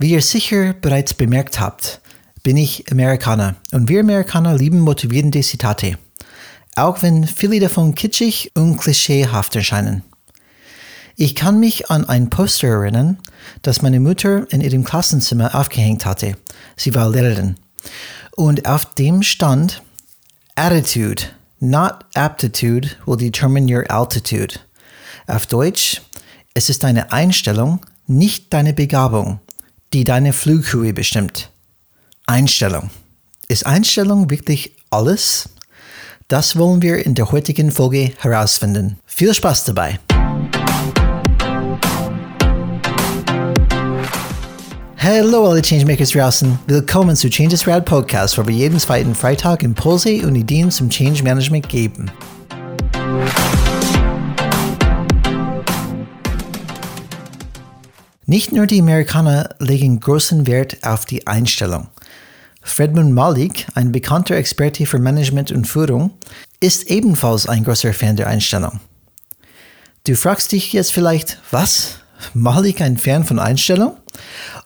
Wie ihr sicher bereits bemerkt habt, bin ich Amerikaner und wir Amerikaner lieben motivierende Zitate, auch wenn viele davon kitschig und klischeehaft erscheinen. Ich kann mich an ein Poster erinnern, das meine Mutter in ihrem Klassenzimmer aufgehängt hatte. Sie war Lehrerin. Und auf dem stand Attitude, not aptitude, will determine your altitude. Auf Deutsch, es ist deine Einstellung, nicht deine Begabung, die deine Flughöhe bestimmt. Einstellung. Ist Einstellung wirklich alles? Das wollen wir in der heutigen Folge herausfinden. Viel Spaß dabei! Hallo alle Changemakers draußen. Willkommen zu Changes Rad Podcast, wo wir jeden zweiten Freitag Impulse und Ideen zum Change Management geben. Nicht nur die Amerikaner legen großen Wert auf die Einstellung. Fredmund Malik, ein bekannter Experte für Management und Führung, ist ebenfalls ein großer Fan der Einstellung. Du fragst dich jetzt vielleicht, was? Malik ein Fan von Einstellung?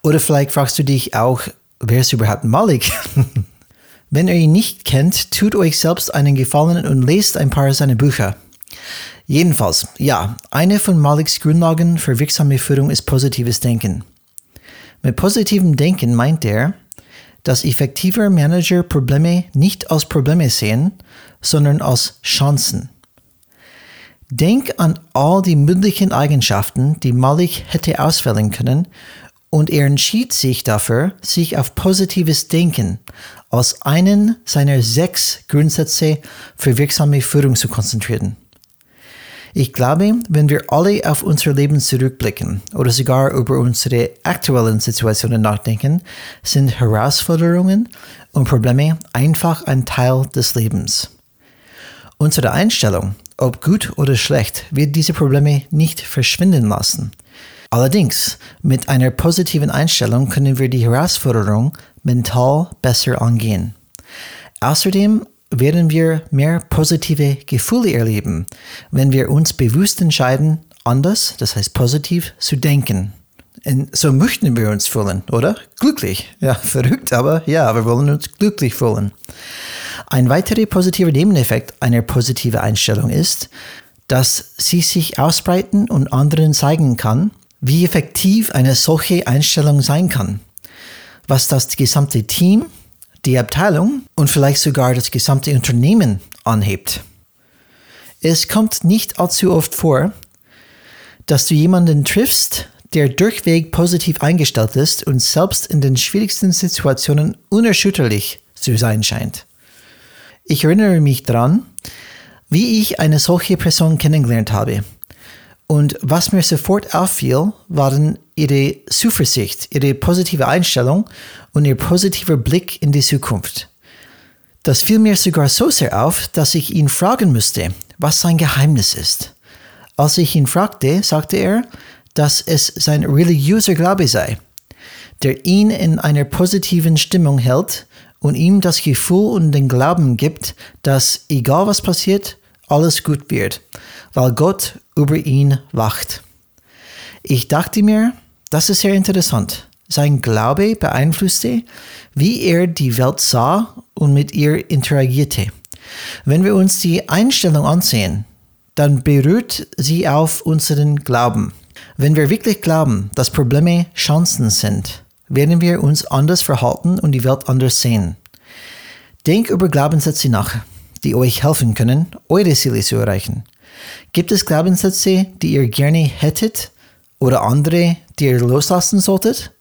Oder vielleicht fragst du dich auch, wer ist überhaupt Malik? Wenn ihr ihn nicht kennt, tut euch selbst einen Gefallen und lest ein paar seiner Bücher. Jedenfalls, ja, eine von Maliks Grundlagen für wirksame Führung ist positives Denken. Mit positivem Denken meint er, dass effektive Manager Probleme nicht als Probleme sehen, sondern als Chancen. Denk an all die mündlichen Eigenschaften, die Malik hätte auswählen können, und er entschied sich dafür, sich auf positives Denken als einen seiner sechs Grundsätze für wirksame Führung zu konzentrieren. Ich glaube, wenn wir alle auf unser Leben zurückblicken oder sogar über unsere aktuellen Situationen nachdenken, sind Herausforderungen und Probleme einfach ein Teil des Lebens. Unsere Einstellung ob gut oder schlecht, wird diese Probleme nicht verschwinden lassen. Allerdings, mit einer positiven Einstellung können wir die Herausforderung mental besser angehen. Außerdem werden wir mehr positive Gefühle erleben, wenn wir uns bewusst entscheiden, anders, das heißt positiv, zu denken. Und so möchten wir uns fühlen, oder? Glücklich. Ja, verrückt, aber ja, wir wollen uns glücklich fühlen. Ein weiterer positiver Nebeneffekt einer positiven Einstellung ist, dass sie sich ausbreiten und anderen zeigen kann, wie effektiv eine solche Einstellung sein kann. Was das gesamte Team, die Abteilung und vielleicht sogar das gesamte Unternehmen anhebt. Es kommt nicht allzu oft vor, dass du jemanden triffst, der durchweg positiv eingestellt ist und selbst in den schwierigsten Situationen unerschütterlich zu sein scheint. Ich erinnere mich daran, wie ich eine solche Person kennengelernt habe. Und was mir sofort auffiel, waren ihre Zuversicht, ihre positive Einstellung und ihr positiver Blick in die Zukunft. Das fiel mir sogar so sehr auf, dass ich ihn fragen musste, was sein Geheimnis ist. Als ich ihn fragte, sagte er, dass es sein religiöser Glaube sei, der ihn in einer positiven Stimmung hält und ihm das Gefühl und den Glauben gibt, dass egal was passiert, alles gut wird, weil Gott über ihn wacht. Ich dachte mir, das ist sehr interessant. Sein Glaube beeinflusste, wie er die Welt sah und mit ihr interagierte. Wenn wir uns die Einstellung ansehen, dann berührt sie auf unseren Glauben. Wenn wir wirklich glauben, dass Probleme Chancen sind, werden wir uns anders verhalten und die Welt anders sehen. Denk über Glaubenssätze nach, die euch helfen können, eure Ziele zu erreichen. Gibt es Glaubenssätze, die ihr gerne hättet oder andere, die ihr loslassen solltet?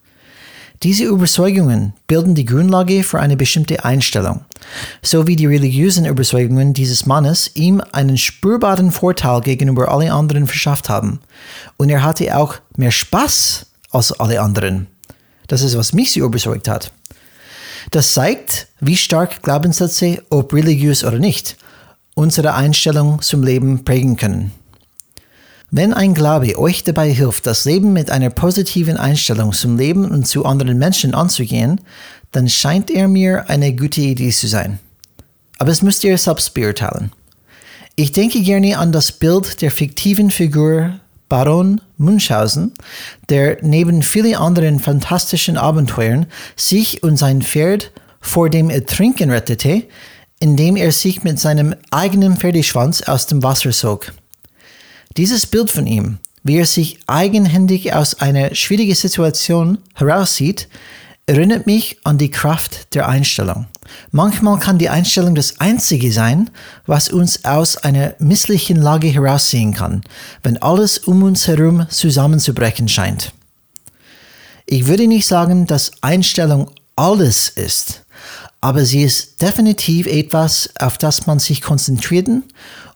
Diese Überzeugungen bilden die Grundlage für eine bestimmte Einstellung, so wie die religiösen Überzeugungen dieses Mannes ihm einen spürbaren Vorteil gegenüber allen anderen verschafft haben. Und er hatte auch mehr Spaß als alle anderen. Das ist, was mich so überzeugt hat. Das zeigt, wie stark Glaubenssätze, ob religiös oder nicht, unsere Einstellung zum Leben prägen können. Wenn ein Glaube euch dabei hilft, das Leben mit einer positiven Einstellung zum Leben und zu anderen Menschen anzugehen, dann scheint er mir eine gute Idee zu sein. Aber es müsst ihr selbst beurteilen. Ich denke gerne an das Bild der fiktiven Figur Baron Munchausen, der neben vielen anderen fantastischen Abenteuern sich und sein Pferd vor dem Ertrinken rettete, indem er sich mit seinem eigenen Pferdeschwanz aus dem Wasser sog. Dieses Bild von ihm, wie er sich eigenhändig aus einer schwierigen Situation herauszieht, erinnert mich an die Kraft der Einstellung. Manchmal kann die Einstellung das Einzige sein, was uns aus einer misslichen Lage herausziehen kann, wenn alles um uns herum zusammenzubrechen scheint. Ich würde nicht sagen, dass Einstellung alles ist, aber sie ist definitiv etwas, auf das man sich konzentrieren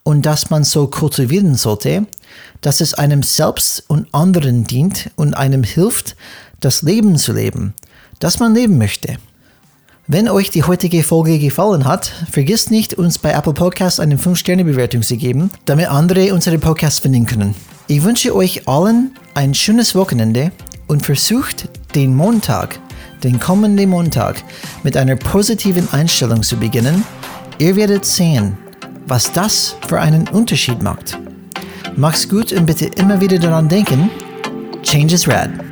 und das man so kultivieren sollte, dass es einem selbst und anderen dient und einem hilft, das Leben zu leben, das man leben möchte. Wenn euch die heutige Folge gefallen hat, vergisst nicht, uns bei Apple Podcasts eine 5-Sterne-Bewertung zu geben, damit andere unsere Podcasts finden können. Ich wünsche euch allen ein schönes Wochenende und versucht den Montag, den kommenden Montag, mit einer positiven Einstellung zu beginnen. Ihr werdet sehen, was das für einen Unterschied macht. Macht's gut und bitte immer wieder daran denken, Change is rad.